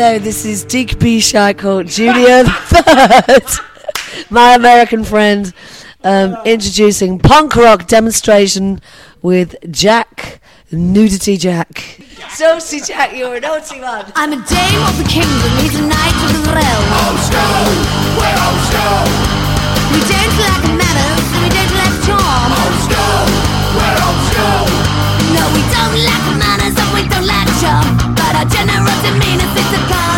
Hello, this is. Shackle Jr. the Third, my American friend, um, introducing punk rock demonstration with Jack, Nudity Jack. Saucy Jack, you're a naughty one. I'm a dame of the kingdom, he's a knight of the realm. We don't lack manners, and we don't lack charm. No, we don't lack manners, and we don't lack charm. Our generous demeanor sits a cause along.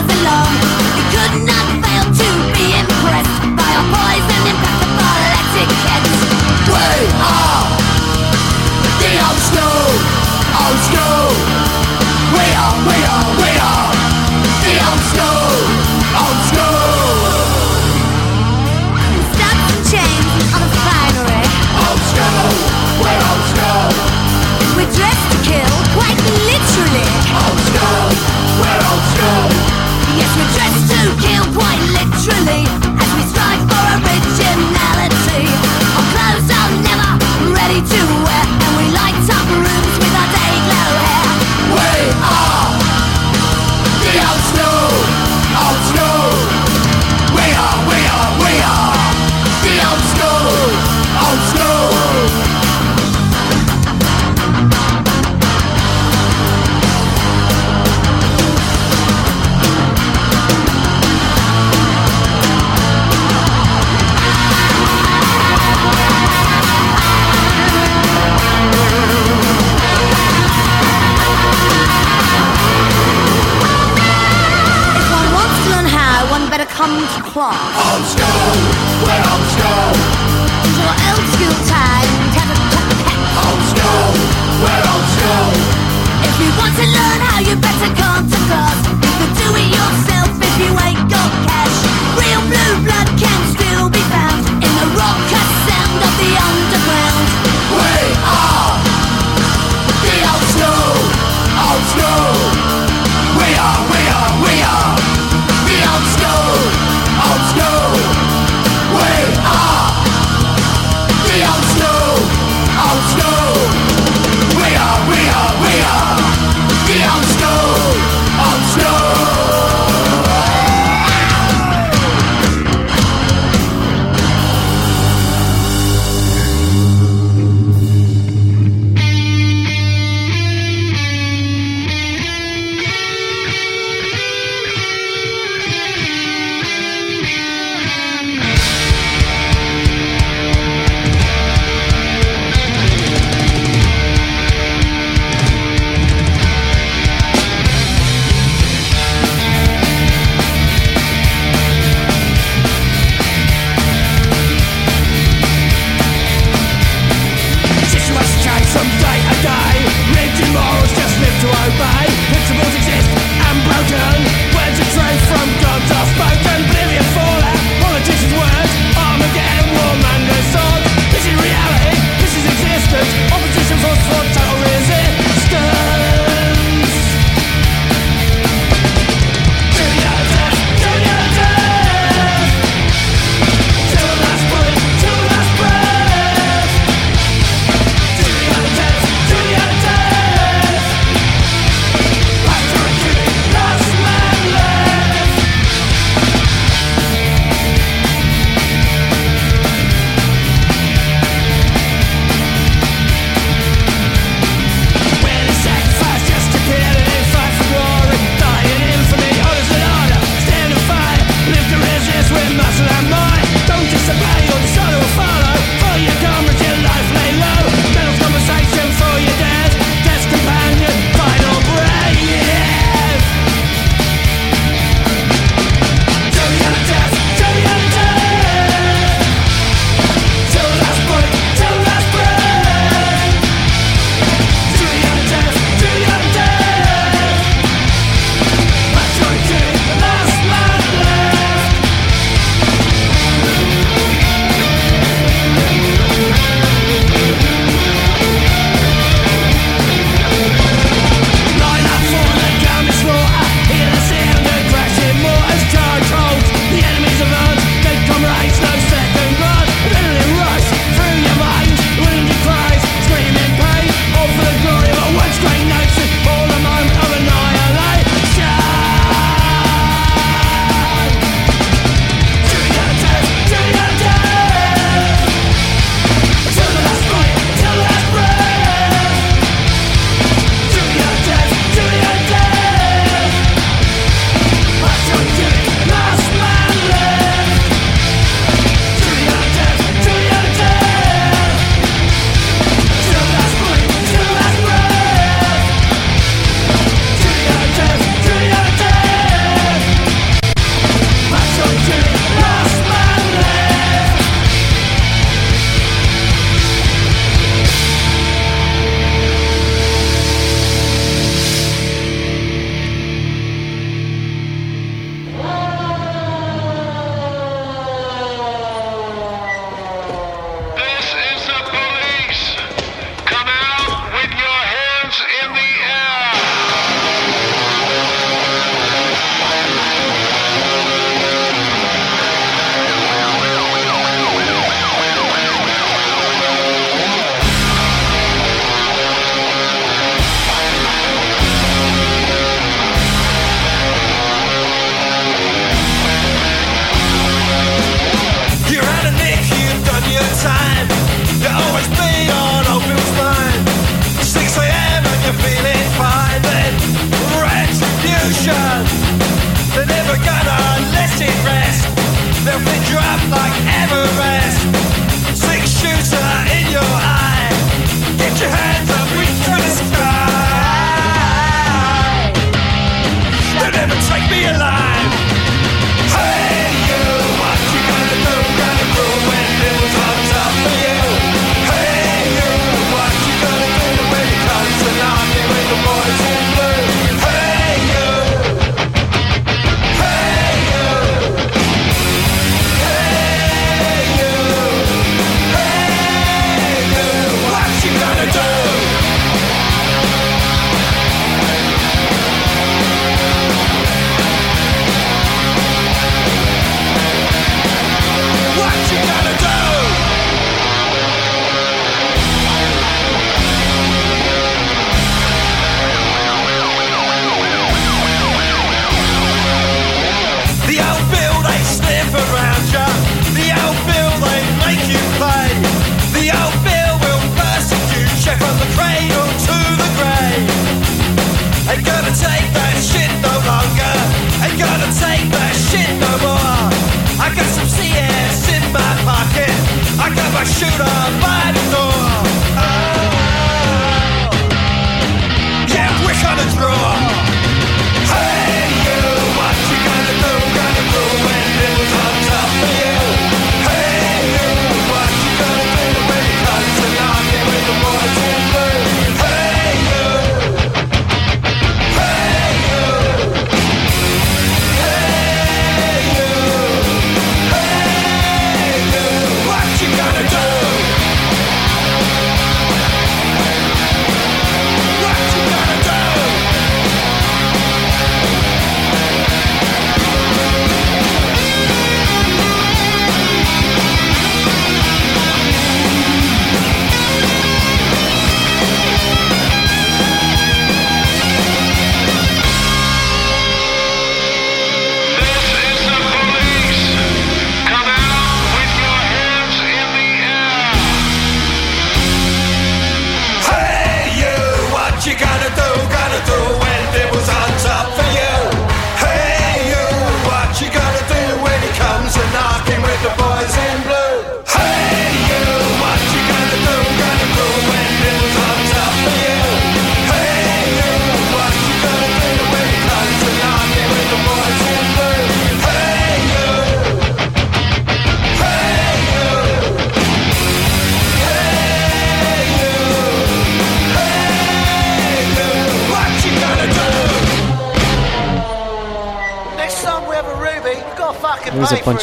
Ready to huge clock. Old school, we're old school. It's your old school time. Old school, we're old school. If you want to learn how, you better. go.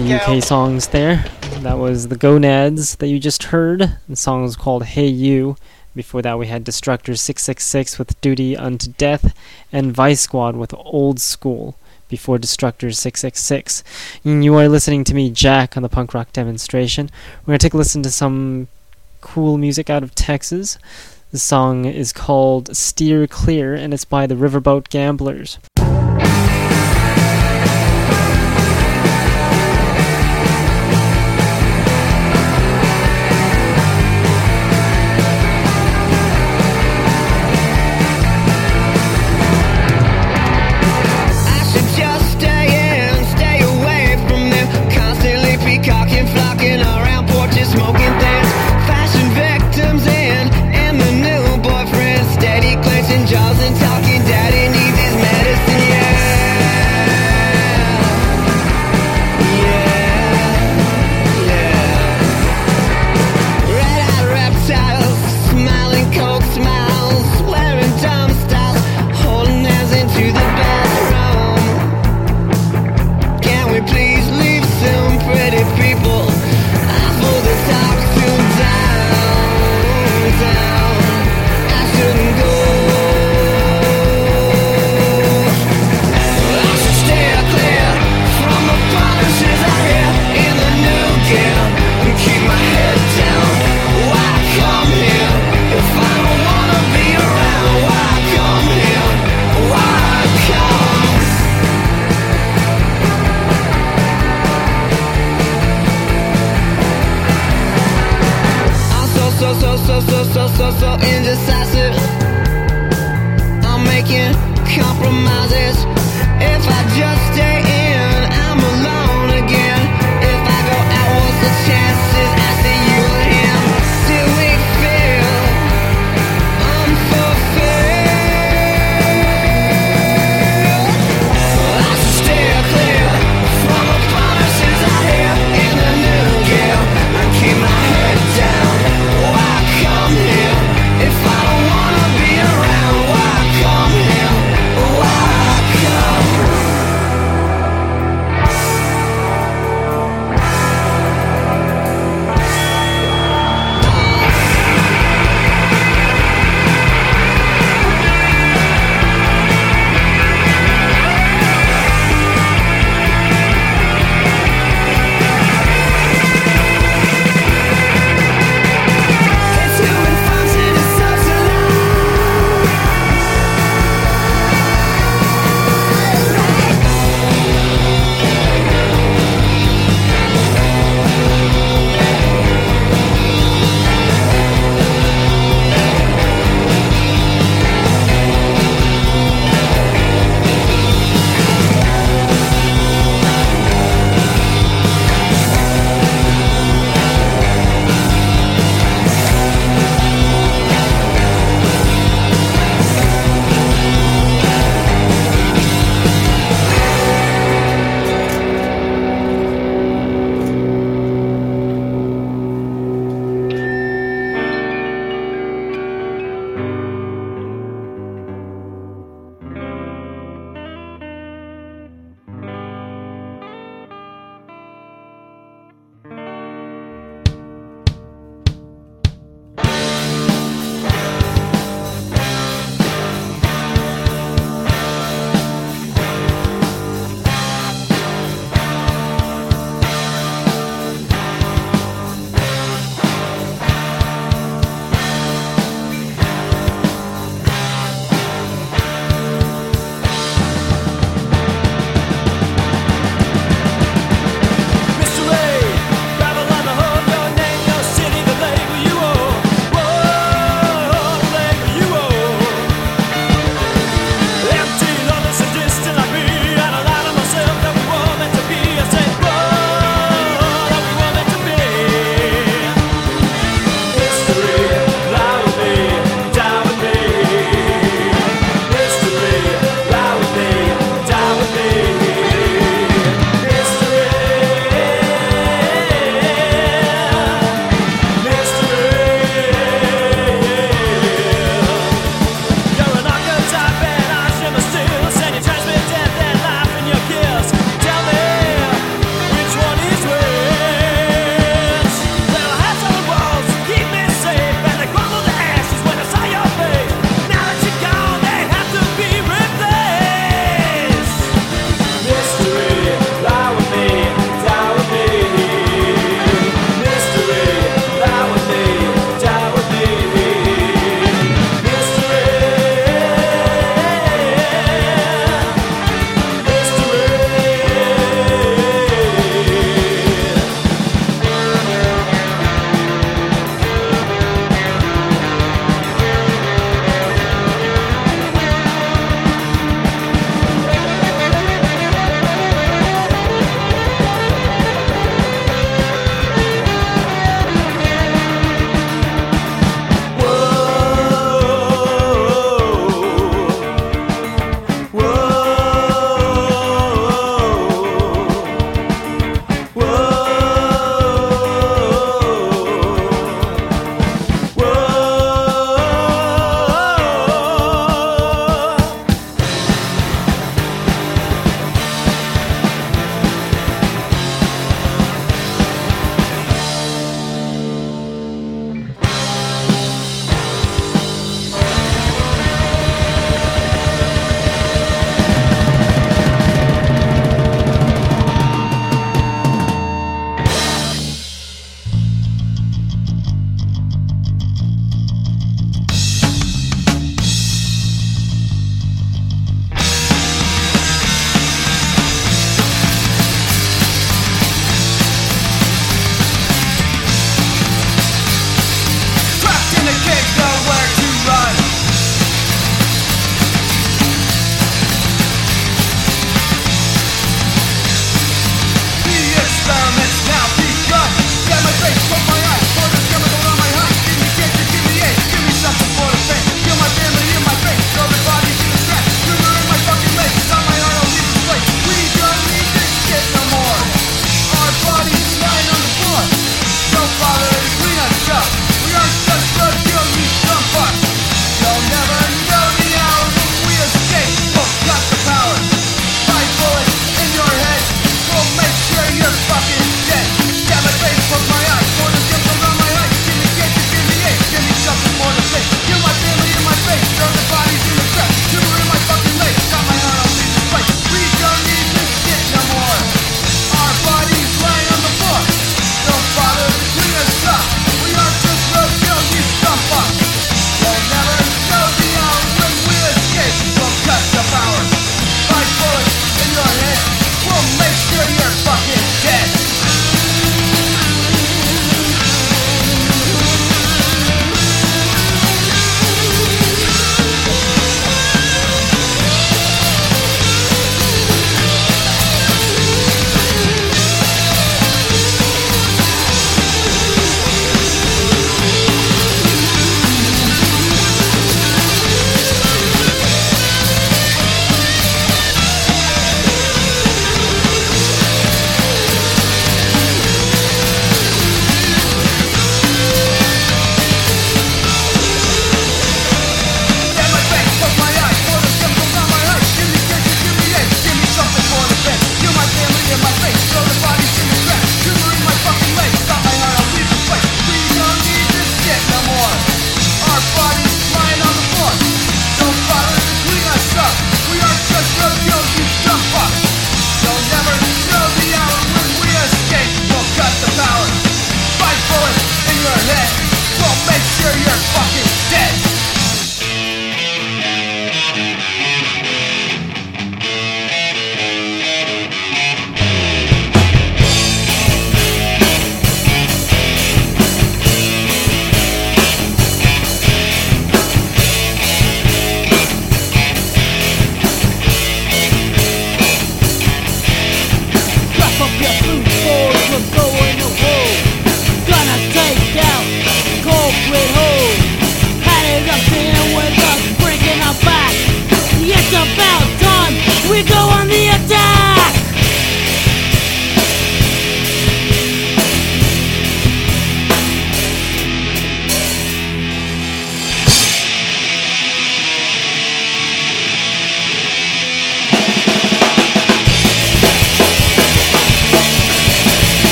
UK songs there. That was the Gonads that you just heard. The song was called Hey You. Before that, we had Destructor 666 with Duty Unto Death and Vice Squad with Old School before Destructor 666. And you are listening to me, Jack, on the punk rock demonstration. We're going to take a listen to some cool music out of Texas. The song is called Steer Clear and it's by the Riverboat Gamblers.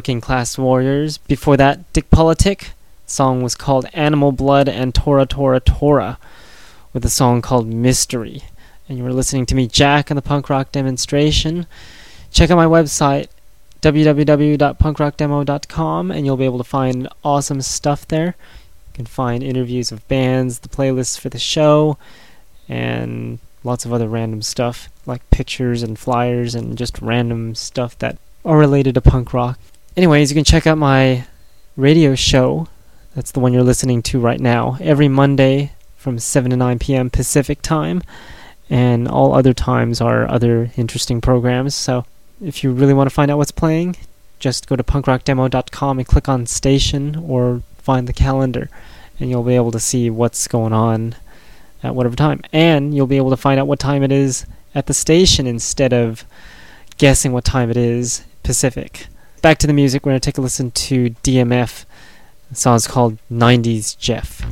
Working Class Warriors. Before that, Dick Politic. song was called Animal Blood and Tora Tora Tora, with a song called Mystery. And you were listening to me, Jack, on the punk rock demonstration. Check out my website, www.punkrockdemo.com, and you'll be able to find awesome stuff there. You can find interviews of bands, the playlists for the show, and lots of other random stuff like pictures and flyers and just random stuff that are related to punk rock. Anyways, you can check out my radio show. That's the one you're listening to right now. Every Monday from 7 to 9 p.m. Pacific time. And all other times are other interesting programs. So if you really want to find out what's playing, just go to punkrockdemo.com and click on station or find the calendar. And you'll be able to see what's going on at whatever time. And you'll be able to find out what time it is at the station instead of guessing what time it is Pacific. Back to the music, we're going to take a listen to DMF. The song's called 90s Jeff.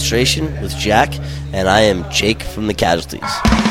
demonstration with Jack, and I am Jake from the Casualties.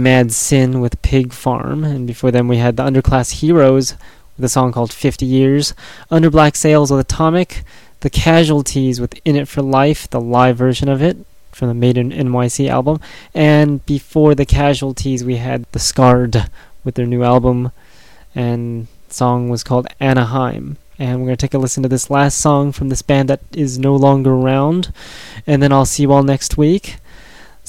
Mad Sin with Pig Farm. And before them, we had the Underclass Heroes with a song called 50 Years. Under Black Sails with Atomic. The Casualties with In It for Life, the live version of it from the Made in NYC album. And before the Casualties, we had The Scarred with their new album. And song was called Anaheim. And we're going to take a listen to this last song from this band that is no longer around. And then I'll see you all next week.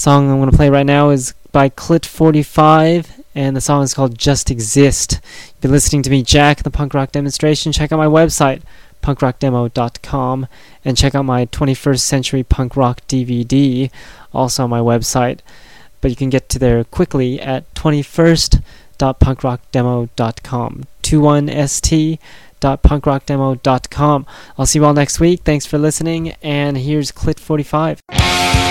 Song I'm going to play right now is by Clit45, and the song is called Just Exist. If You've been listening to me, Jack, the punk rock demonstration. Check out my website, punkrockdemo.com, and check out my 21st Century Punk Rock DVD, also on my website. But you can get to there quickly at 21st.punkrockdemo.com. 21st.punkrockdemo.com. I'll see you all next week. Thanks for listening, and here's Clit45.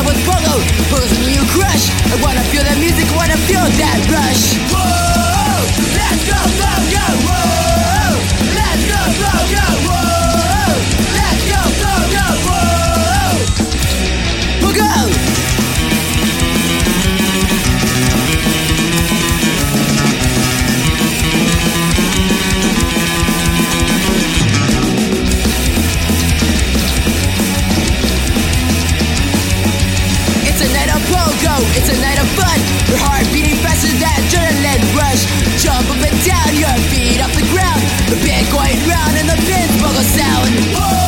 I was borrowed Personally new crush. I wanna feel that music, wanna feel that rush. Whoa, let's go, go. fun. Your heart beating faster than adrenaline rush. Jump up and down, your feet off the ground. The pin going round and the pin buckle sound. Whoa!